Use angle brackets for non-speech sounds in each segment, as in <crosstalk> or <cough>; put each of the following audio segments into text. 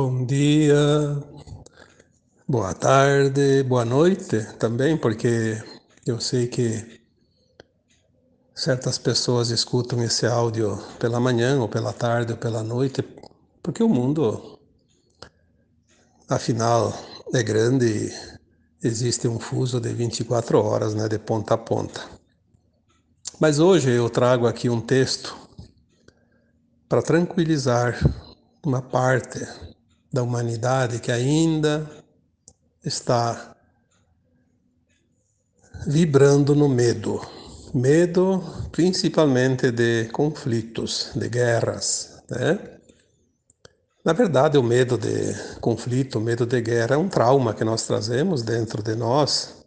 Bom dia, boa tarde, boa noite também, porque eu sei que certas pessoas escutam esse áudio pela manhã, ou pela tarde, ou pela noite, porque o mundo, afinal, é grande e existe um fuso de 24 horas, né, de ponta a ponta. Mas hoje eu trago aqui um texto para tranquilizar uma parte da humanidade que ainda está vibrando no medo. Medo principalmente de conflitos, de guerras, né? Na verdade, o medo de conflito, o medo de guerra é um trauma que nós trazemos dentro de nós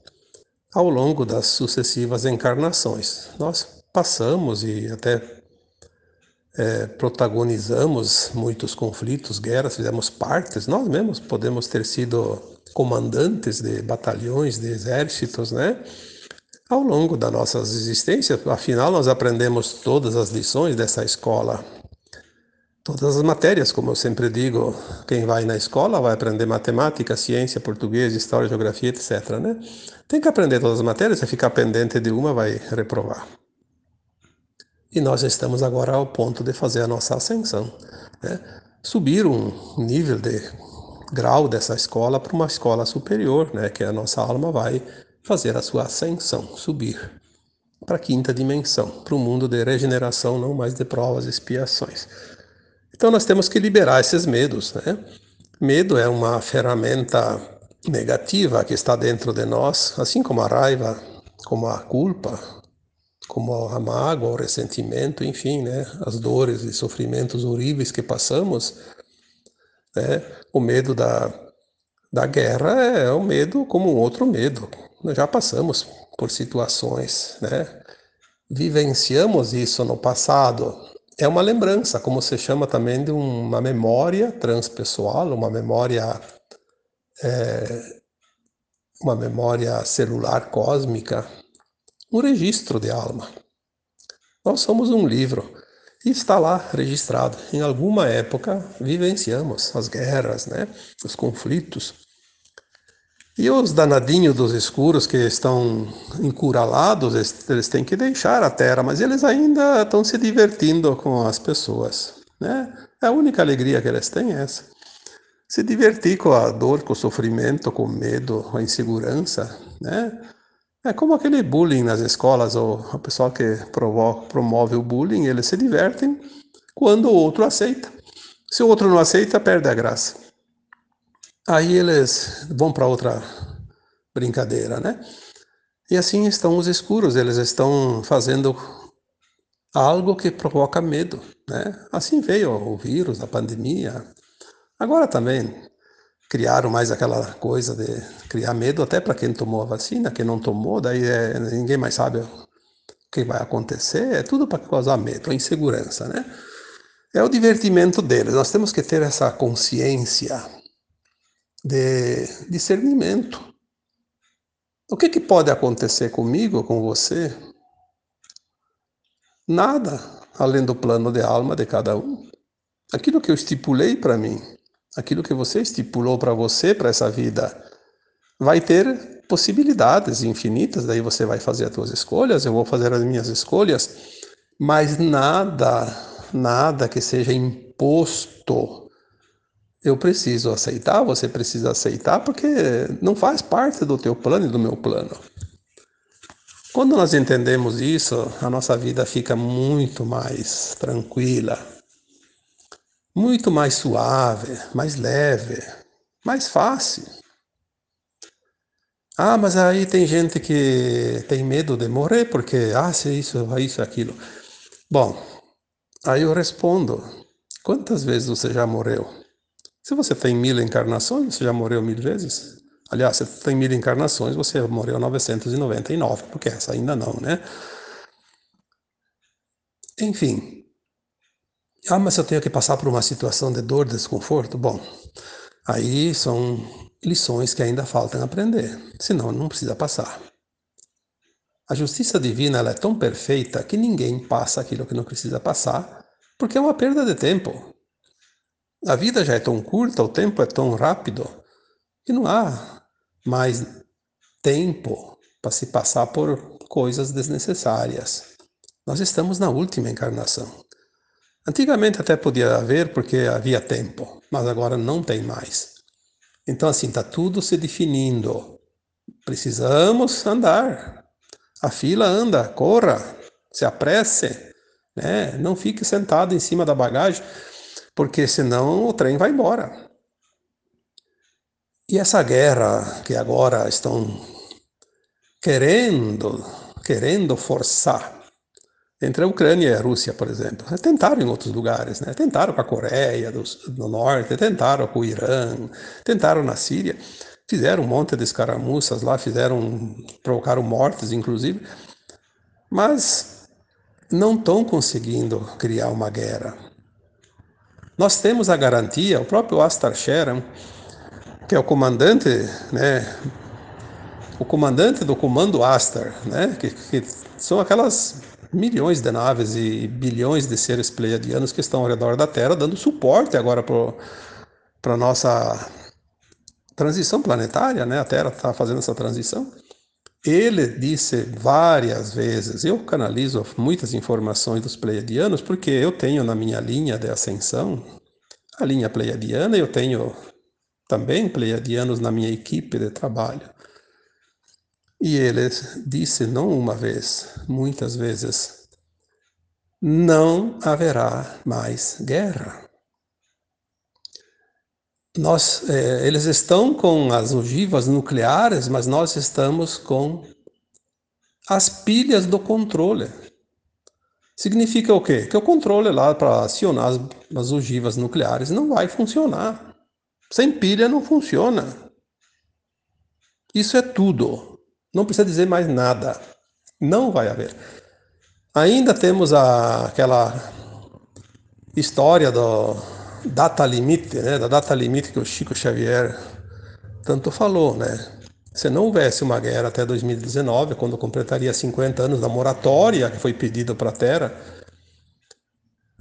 ao longo das sucessivas encarnações. Nós passamos e até é, protagonizamos muitos conflitos, guerras, fizemos partes, nós mesmos podemos ter sido comandantes de batalhões, de exércitos, né? Ao longo da nossa existência, afinal, nós aprendemos todas as lições dessa escola, todas as matérias, como eu sempre digo, quem vai na escola vai aprender matemática, ciência, português, história, geografia, etc. Né? Tem que aprender todas as matérias, se ficar pendente de uma, vai reprovar. E nós estamos agora ao ponto de fazer a nossa ascensão, né? subir um nível de grau dessa escola para uma escola superior, né? que a nossa alma vai fazer a sua ascensão, subir para a quinta dimensão, para o mundo de regeneração, não mais de provas e expiações. Então nós temos que liberar esses medos. Né? Medo é uma ferramenta negativa que está dentro de nós, assim como a raiva, como a culpa, como a mágoa, o ressentimento, enfim, né, as dores e sofrimentos horríveis que passamos, né, o medo da, da guerra é um medo como um outro medo. Nós já passamos por situações, né, vivenciamos isso no passado. É uma lembrança, como se chama também de uma memória transpessoal, uma memória é, uma memória celular cósmica, um registro de alma. Nós somos um livro e está lá registrado. Em alguma época vivenciamos as guerras, né? os conflitos. E os danadinhos dos escuros que estão encurralados, eles têm que deixar a terra, mas eles ainda estão se divertindo com as pessoas. Né? A única alegria que eles têm é essa. Se divertir com a dor, com o sofrimento, com o medo, com a insegurança, né? É como aquele bullying nas escolas, ou o pessoal que provoca, promove o bullying, eles se divertem quando o outro aceita. Se o outro não aceita, perde a graça. Aí eles vão para outra brincadeira, né? E assim estão os escuros, eles estão fazendo algo que provoca medo, né? Assim veio o vírus, a pandemia. Agora também criaram mais aquela coisa de criar medo até para quem tomou a vacina, quem não tomou, daí é, ninguém mais sabe o que vai acontecer, é tudo para causar medo, a insegurança, né? É o divertimento deles. Nós temos que ter essa consciência de discernimento. O que, que pode acontecer comigo, com você? Nada além do plano de alma de cada um. Aquilo que eu estipulei para mim, aquilo que você estipulou para você, para essa vida, vai ter possibilidades infinitas, daí você vai fazer as suas escolhas, eu vou fazer as minhas escolhas, mas nada, nada que seja imposto. Eu preciso aceitar, você precisa aceitar, porque não faz parte do teu plano e do meu plano. Quando nós entendemos isso, a nossa vida fica muito mais tranquila, muito mais suave, mais leve, mais fácil. Ah, mas aí tem gente que tem medo de morrer porque, ah, se isso, isso, aquilo. Bom, aí eu respondo: quantas vezes você já morreu? Se você tem mil encarnações, você já morreu mil vezes? Aliás, se você tem mil encarnações, você morreu 999, porque essa ainda não, né? Enfim, ah, mas eu tenho que passar por uma situação de dor, desconforto? Bom, aí são lições que ainda faltam aprender, senão não precisa passar. A justiça divina é tão perfeita que ninguém passa aquilo que não precisa passar, porque é uma perda de tempo. A vida já é tão curta, o tempo é tão rápido, que não há mais tempo para se passar por coisas desnecessárias. Nós estamos na última encarnação. Antigamente até podia haver porque havia tempo, mas agora não tem mais. Então assim está tudo se definindo. Precisamos andar. A fila anda, corra, se apresse, né? Não fique sentado em cima da bagagem, porque senão o trem vai embora. E essa guerra que agora estão querendo, querendo forçar entre a Ucrânia e a Rússia, por exemplo. Tentaram em outros lugares, né? tentaram com a Coreia do, do Norte, tentaram com o Irã, tentaram na Síria, fizeram um monte de escaramuças lá, fizeram, provocaram mortes, inclusive, mas não estão conseguindo criar uma guerra. Nós temos a garantia, o próprio Astar Sheran, que é o comandante, né, o comandante do comando Astar, né, que, que são aquelas milhões de naves e bilhões de seres pleiadianos que estão ao redor da Terra, dando suporte agora para a nossa transição planetária, né? A Terra está fazendo essa transição. Ele disse várias vezes, eu canalizo muitas informações dos pleiadianos, porque eu tenho na minha linha de ascensão, a linha pleiadiana, eu tenho também pleiadianos na minha equipe de trabalho. E ele disse não uma vez, muitas vezes: não haverá mais guerra. Nós, é, eles estão com as ogivas nucleares, mas nós estamos com as pilhas do controle. Significa o quê? Que o controle lá para acionar as, as ogivas nucleares não vai funcionar. Sem pilha não funciona. Isso é tudo. Não precisa dizer mais nada. Não vai haver. Ainda temos a, aquela história do data limite, né? Da data limite que o Chico Xavier tanto falou, né? Se não houvesse uma guerra até 2019, quando completaria 50 anos da moratória que foi pedida para a Terra,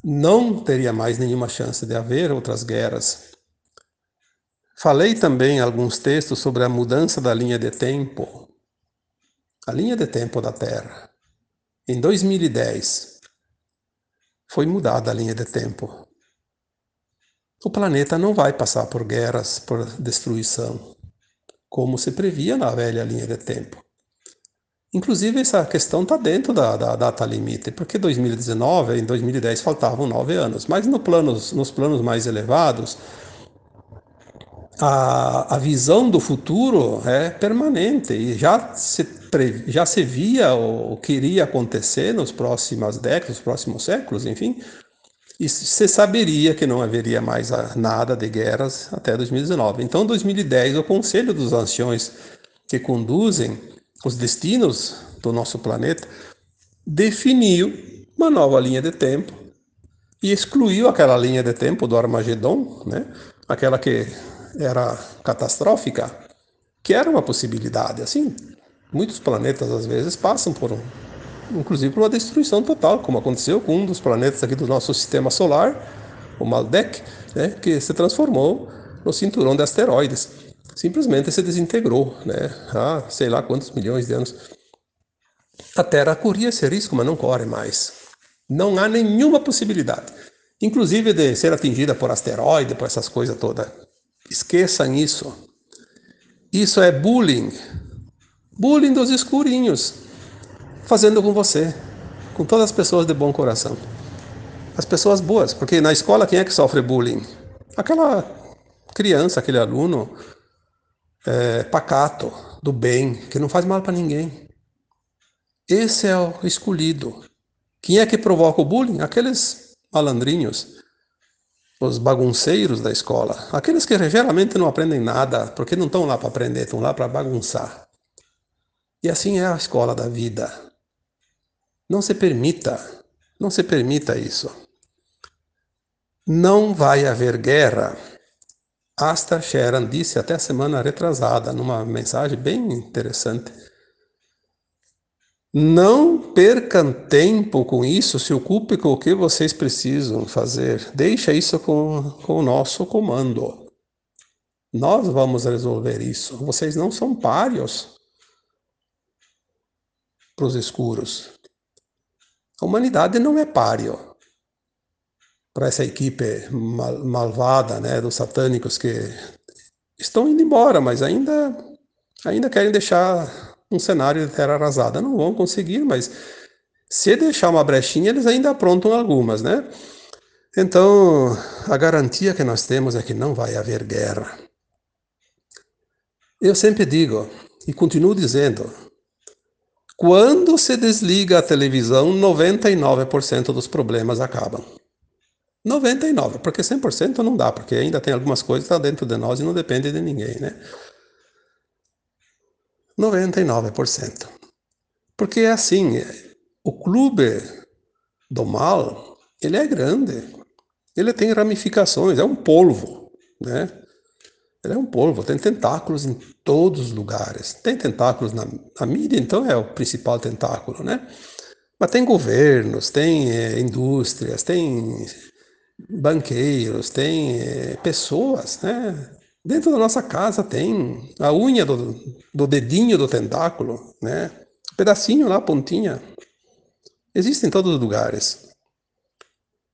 não teria mais nenhuma chance de haver outras guerras. Falei também alguns textos sobre a mudança da linha de tempo, a linha de tempo da Terra. Em 2010, foi mudada a linha de tempo. O planeta não vai passar por guerras, por destruição, como se previa na velha linha de tempo. Inclusive, essa questão está dentro da, da, data limite, porque 2019, em 2010 faltavam nove anos, mas no planos, nos planos mais elevados, a, a visão do futuro é permanente e já se, já se via o, que iria acontecer nos próximas décadas, nos próximos séculos, enfim, e se saberia que não haveria mais nada de guerras até 2019. Então, 2010, o Conselho dos Anciões que conduzem os destinos do nosso planeta definiu uma nova linha de tempo e excluiu aquela linha de tempo do Armagedon, né? aquela que era catastrófica, que era uma possibilidade. Assim, muitos planetas às vezes passam por um, inclusive por uma destruição total, como aconteceu com um dos planetas aqui do nosso sistema solar, o Maldek, né, que se transformou no cinturão de asteroides. Simplesmente se desintegrou, né? Há sei lá quantos milhões de anos. A Terra corria esse risco, mas não corre mais. Não há nenhuma possibilidade, inclusive de ser atingida por asteroide, por essas coisas todas. Esqueçam isso. Isso é bullying. Bullying dos escurinhos. Fazendo com você, com todas as pessoas de bom coração. As pessoas boas, porque na escola quem é que sofre bullying? Aquela criança, aquele aluno é, pacato, do bem, que não faz mal para ninguém. Esse é o escolhido. Quem é que provoca o bullying? Aqueles malandrinhos os bagunceiros da escola, aqueles que geralmente não aprendem nada, porque não estão lá para aprender, estão lá para bagunçar. E assim é a escola da vida. Não se permita, não se permita isso. Não vai haver guerra. Asta Sharon disse até semana retrasada, numa mensagem bem interessante. Não percam tempo com isso, se ocupe com o que vocês precisam fazer. Deixa isso com, com o nosso comando. Nós vamos resolver isso. Vocês não são páreos para os escuros. A humanidade não é páreo para essa equipe mal, malvada, né, dos satânicos que estão indo embora, mas ainda ainda querem deixar um cenário de terra arrasada. Não vão conseguir, mas se deixar uma brechinha, eles ainda aprontam algumas, né? Então, a garantia que nós temos é que não vai haver guerra. Eu sempre digo, e continuo dizendo, quando se desliga a televisão, 99% dos problemas acabam. 99, porque 100% não dá, porque ainda tem algumas coisas que estão dentro de nós e não depende de ninguém, né? 99%. Porque é assim, o clube do mal, ele é grande. Ele tem ramificações, é um polvo, né? Ele é um polvo, tem tentáculos em todos os lugares. Tem tentáculos na, na mídia, então é o principal tentáculo, né? Mas tem governos, tem é, indústrias, tem banqueiros, tem é, pessoas, né? Dentro da nossa casa tem a unha do, do dedinho do tentáculo, né? Pedacinho lá, pontinha. Existe em todos os lugares.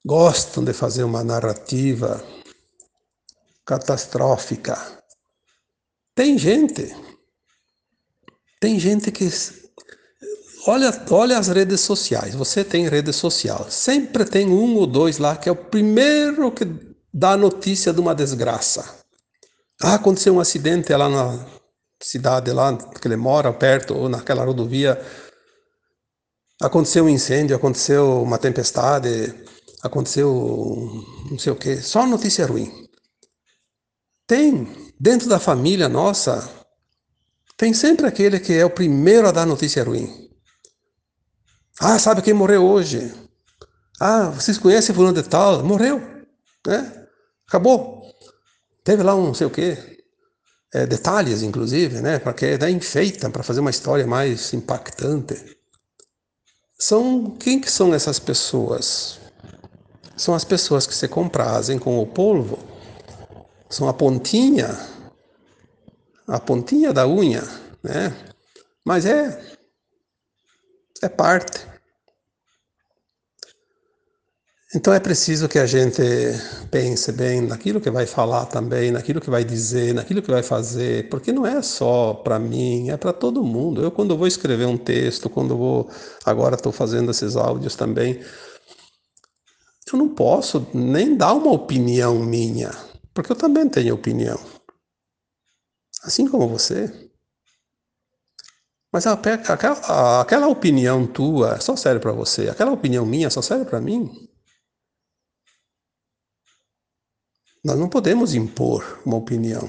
Gostam de fazer uma narrativa catastrófica. Tem gente, tem gente que olha, olha as redes sociais. Você tem rede social, sempre tem um ou dois lá que é o primeiro que dá notícia de uma desgraça. Ah, aconteceu um acidente lá na cidade lá que ele mora perto ou naquela rodovia. Aconteceu um incêndio, aconteceu uma tempestade, aconteceu não sei o que. Só notícia ruim. Tem, dentro da família nossa, tem sempre aquele que é o primeiro a dar notícia ruim. Ah, sabe quem morreu hoje? Ah, vocês conhecem fulano de tal? Morreu, né? Acabou. Teve lá um não sei o quê. É, detalhes, inclusive, né? Porque daí enfeita para fazer uma história mais impactante. São quem que são essas pessoas? São as pessoas que se comprazem com o polvo são a pontinha, a pontinha da unha, né? Mas é é parte. Então é preciso que a gente pense bem naquilo que vai falar também, naquilo que vai dizer, naquilo que vai fazer, porque não é só para mim, é para todo mundo. Eu quando vou escrever um texto, quando vou agora estou fazendo esses áudios também, eu não posso nem dar uma opinião minha. Porque eu também tenho opinião. Assim como você. Mas aquela, aquela opinião tua só serve para você. Aquela opinião minha só serve para mim. Nós não podemos impor uma opinião.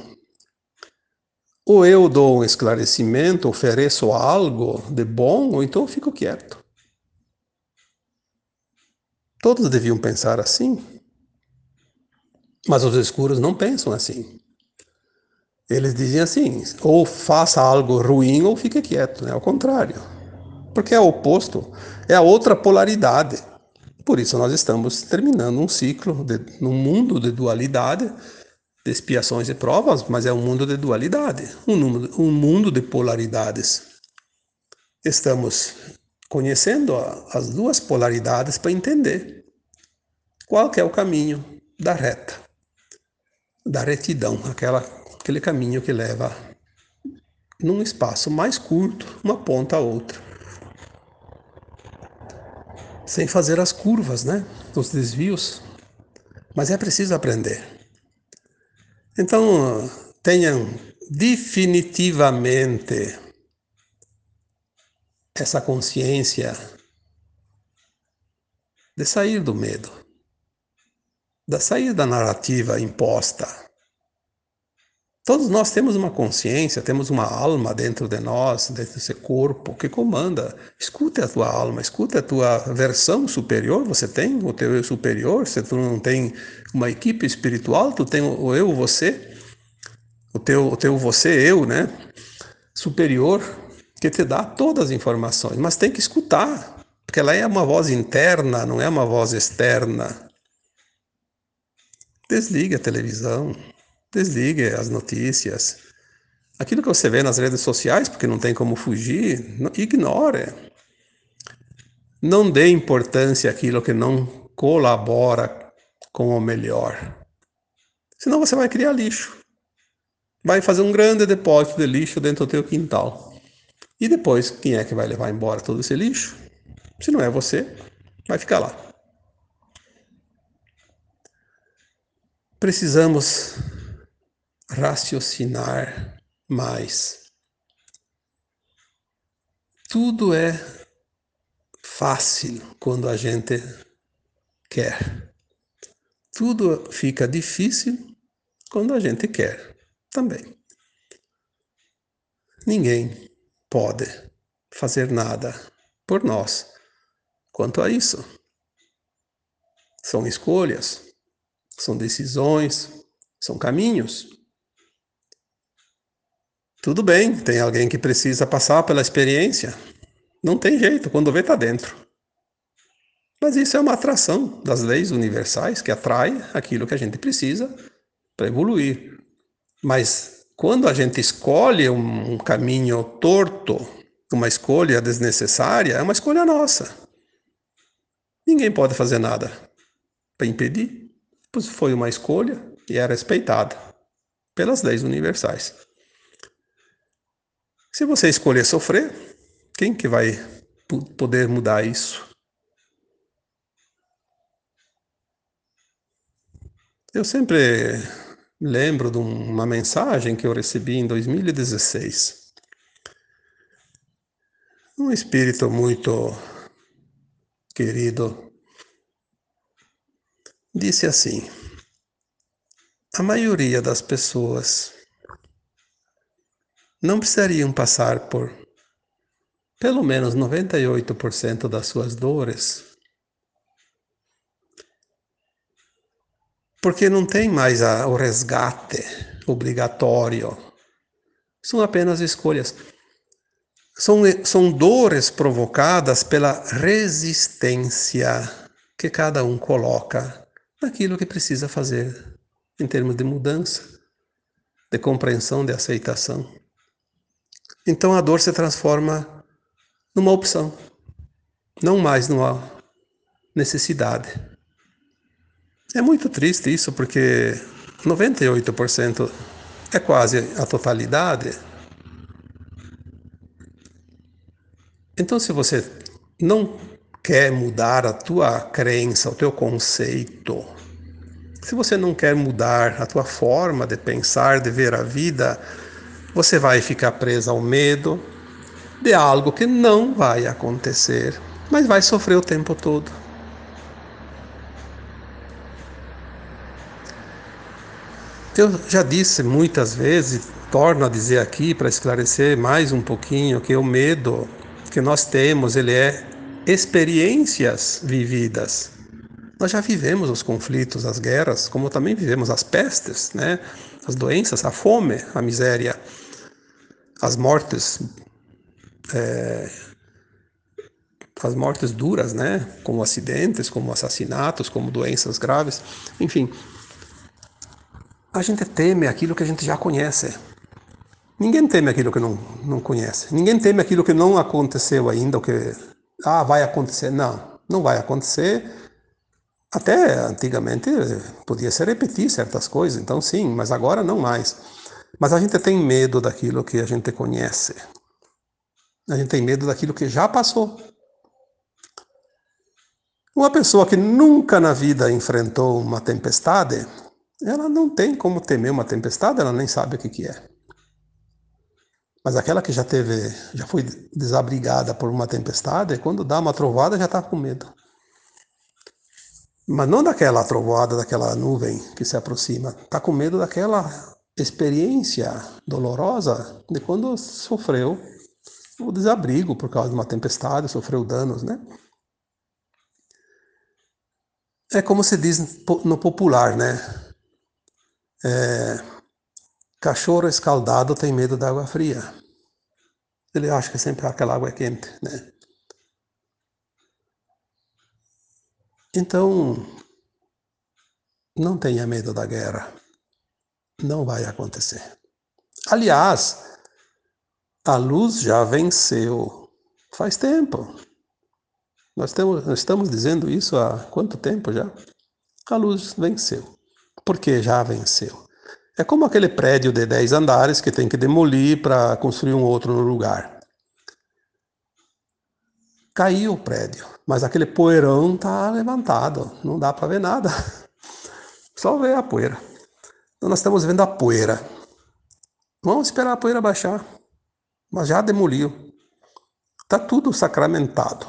Ou eu dou um esclarecimento, ofereço algo de bom, ou então eu fico quieto. Todos deviam pensar assim. Mas os escuros não pensam assim. Eles dizem assim: ou faça algo ruim ou fique quieto, né? Ao contrário. Porque é o oposto, é a outra polaridade. Por isso nós estamos terminando um ciclo de, num mundo de dualidade, de expiações e provas, mas é um mundo de dualidade, um, um mundo de polaridades. Estamos conhecendo as duas polaridades para entender qual é o caminho da reta da retidão, aquela, aquele caminho que leva num espaço mais curto, uma ponta a outra. Sem fazer as curvas, né? Os desvios. Mas é preciso aprender. Então, tenham definitivamente essa consciência de sair do medo da saída da narrativa imposta. Todos nós temos uma consciência, temos uma alma dentro de nós, dentro desse corpo que comanda. Escute a tua alma, escute a tua versão superior. Você tem o teu eu superior. Se tu não tem uma equipe espiritual, tu tem o eu, você, o teu, o teu você, eu, né? Superior. que te dá todas as informações, mas tem que escutar, porque ela é uma voz interna, não é uma voz externa. Desligue a televisão, desligue as notícias. Aquilo que você vê nas redes sociais, porque não tem como fugir, ignore. Não dê importância àquilo que não colabora com o melhor. Senão você vai criar lixo. Vai fazer um grande depósito de lixo dentro do teu quintal. E depois, quem é que vai levar embora todo esse lixo? Se não é você, vai ficar lá. Precisamos raciocinar mais. Tudo é fácil quando a gente quer. Tudo fica difícil quando a gente quer também. Ninguém pode fazer nada por nós quanto a isso. São escolhas, são decisões, são caminhos. Tudo bem, tem alguém que precisa passar pela experiência. Não tem jeito, quando vê, está dentro. Mas isso é uma atração das leis universais que atrai aquilo que a gente precisa para evoluir. Mas quando a gente escolhe um, caminho torto, uma escolha desnecessária, é uma escolha nossa. Ninguém pode fazer nada para impedir, pois foi uma escolha e é respeitada pelas leis universais. Se você escolher sofrer, quem que vai poder mudar isso? Eu sempre lembro de uma mensagem que eu recebi em 2016. Um espírito muito querido disse assim: a maioria das pessoas não precisariam passar por pelo menos 98% das suas dores, porque não tem mais a, o resgate obrigatório. São apenas escolhas. São, são dores provocadas pela resistência que cada um coloca naquilo que precisa fazer em termos de mudança, de compreensão, de aceitação. Então a dor se transforma numa opção, não mais numa necessidade. É muito triste isso, porque 98% é quase a totalidade. Então, se você não quer mudar a tua crença, o teu conceito, se você não quer mudar a tua forma de pensar, de ver a vida, você vai ficar preso ao medo de algo que não vai acontecer, mas vai sofrer o tempo todo. Eu já disse muitas vezes, torno a dizer aqui para esclarecer mais um pouquinho que o medo que nós temos, ele é experiências vividas. Nós já vivemos os conflitos, as guerras, como também vivemos as pestes, né? as doenças, a fome, a miséria as mortes é, as mortes duras, né, como acidentes, como assassinatos, como doenças graves, enfim, a gente teme aquilo que a gente já conhece. Ninguém teme aquilo que não, não conhece. Ninguém teme aquilo que não aconteceu ainda, o que ah, vai acontecer. Não, não vai acontecer. Até antigamente podia se repetir certas coisas, então sim, mas agora não mais. Mas a gente tem medo daquilo que a gente conhece. A gente tem medo daquilo que já passou. Uma pessoa que nunca na vida enfrentou uma tempestade, ela não tem como temer uma tempestade, ela nem sabe o que, que é. Mas aquela que já teve, já foi desabrigada por uma tempestade, quando dá uma trovada já está com medo. Mas não daquela trovoada, daquela nuvem que se aproxima. Está com medo daquela experiência dolorosa de quando sofreu o desabrigo por causa de uma tempestade, sofreu danos, né? É como se diz no popular, né? É, cachorro escaldado tem medo da água fria. Ele acha que sempre aquela água é quente, né? Então, não tenha medo da guerra. Não vai acontecer. Aliás, a luz já venceu faz tempo. Nós estamos, nós estamos dizendo isso há quanto tempo já? A luz venceu. Por que já venceu? É como aquele prédio de 10 andares que tem que demolir para construir um outro no lugar. Caiu o prédio, mas aquele poeirão está levantado, não dá para ver nada. <laughs> Só ver a poeira. Então nós estamos vendo a poeira. Vamos esperar a poeira baixar. Mas já demoliu. Está tudo sacramentado.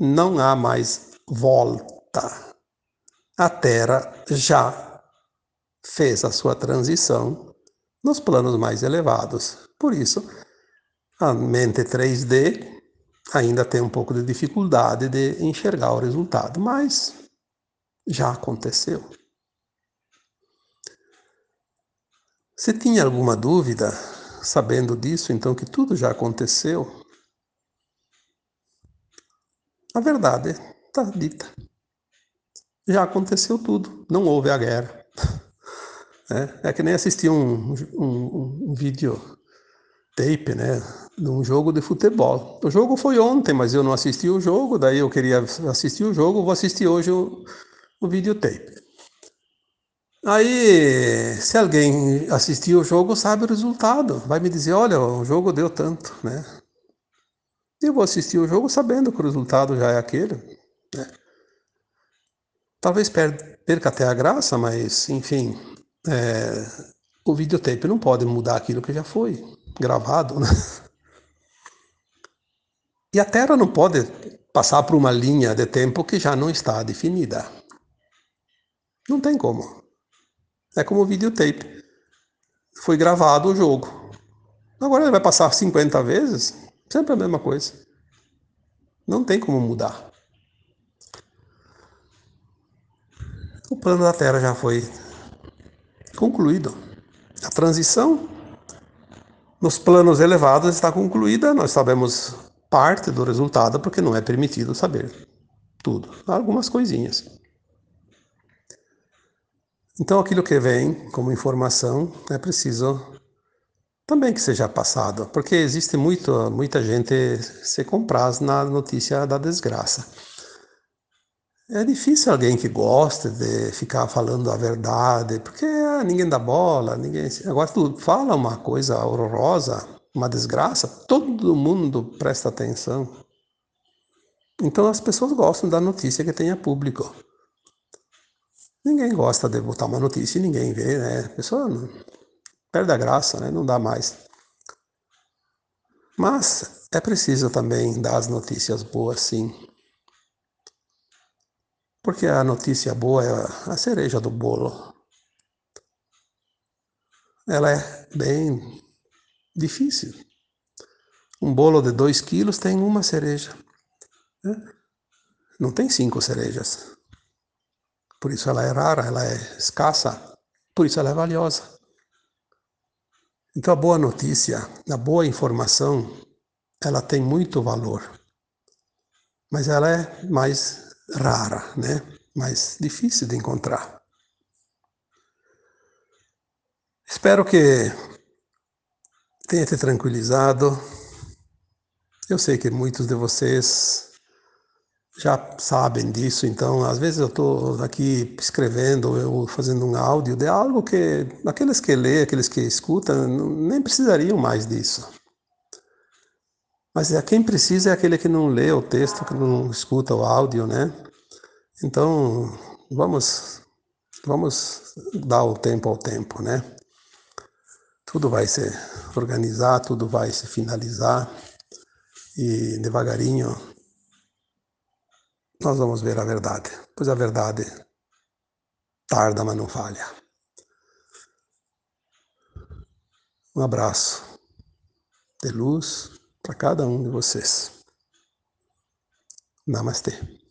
Não há mais volta. A Terra já fez a sua transição nos planos mais elevados. Por isso, a mente 3D ainda tem um pouco de dificuldade de enxergar o resultado, mas já aconteceu. Se tinha alguma dúvida, sabendo disso, então que tudo já aconteceu, a verdade está dita. Já aconteceu tudo, não houve a guerra. É, é que nem assistir um, um, um vídeo tape, né? De um jogo de futebol. O jogo foi ontem, mas eu não assisti o jogo, daí eu queria assistir o jogo, vou assistir hoje o, o videotape. Aí, se alguém assistir o jogo, sabe o resultado. Vai me dizer, olha, o jogo deu tanto, né? Eu vou assistir o jogo sabendo que o resultado já é aquele. Né? Talvez perca até a graça, mas, enfim, é, o videotape não pode mudar aquilo que já foi gravado, né? E a Terra não pode passar por uma linha de tempo que já não está definida. Não tem como. É como o videotape. Foi gravado o jogo. Agora ele vai passar 50 vezes, sempre a mesma coisa. Não tem como mudar. O plano da Terra já foi concluído. A transição nos planos elevados está concluída, nós sabemos parte do resultado porque não é permitido saber tudo, algumas coisinhas. Então aquilo que vem como informação é preciso também que seja passado, porque existe muito, muita gente se compraz na notícia da desgraça. É difícil alguém que gosta de ficar falando a verdade, porque ah, ninguém dá bola, ninguém. Agora tu fala uma coisa horrorosa, uma desgraça, todo mundo presta atenção. Então as pessoas gostam da notícia que tenha público. Ninguém gosta de botar uma notícia e ninguém vê, né? A pessoa não, perde a graça, né? Não dá mais. Mas é preciso também dar as notícias boas, sim. Porque a notícia boa é a cereja do bolo. Ela é bem difícil. Um bolo de 2 quilos tem uma cereja. Né? Não tem cinco cerejas. Por isso ela é rara, ela é escassa. Por isso ela é valiosa. Então a boa notícia, a boa informação, ela tem muito valor. Mas ela é mais rara, né? mais difícil de encontrar. Espero que tenha te tranquilizado. Eu sei que muitos de vocês já sabem disso, então às vezes eu estou aqui escrevendo ou fazendo um áudio de algo que aqueles que lê, aqueles que escutam, nem precisariam mais disso. Mas é quem precisa é aquele que não lê o texto, que não escuta o áudio, né? Então, vamos vamos dar o tempo ao tempo, né? Tudo vai se organizar, tudo vai se finalizar e devagarinho nós vamos ver a verdade, pois a verdade tarda, mas não falha. Um abraço de luz para cada um de vocês. Namastê.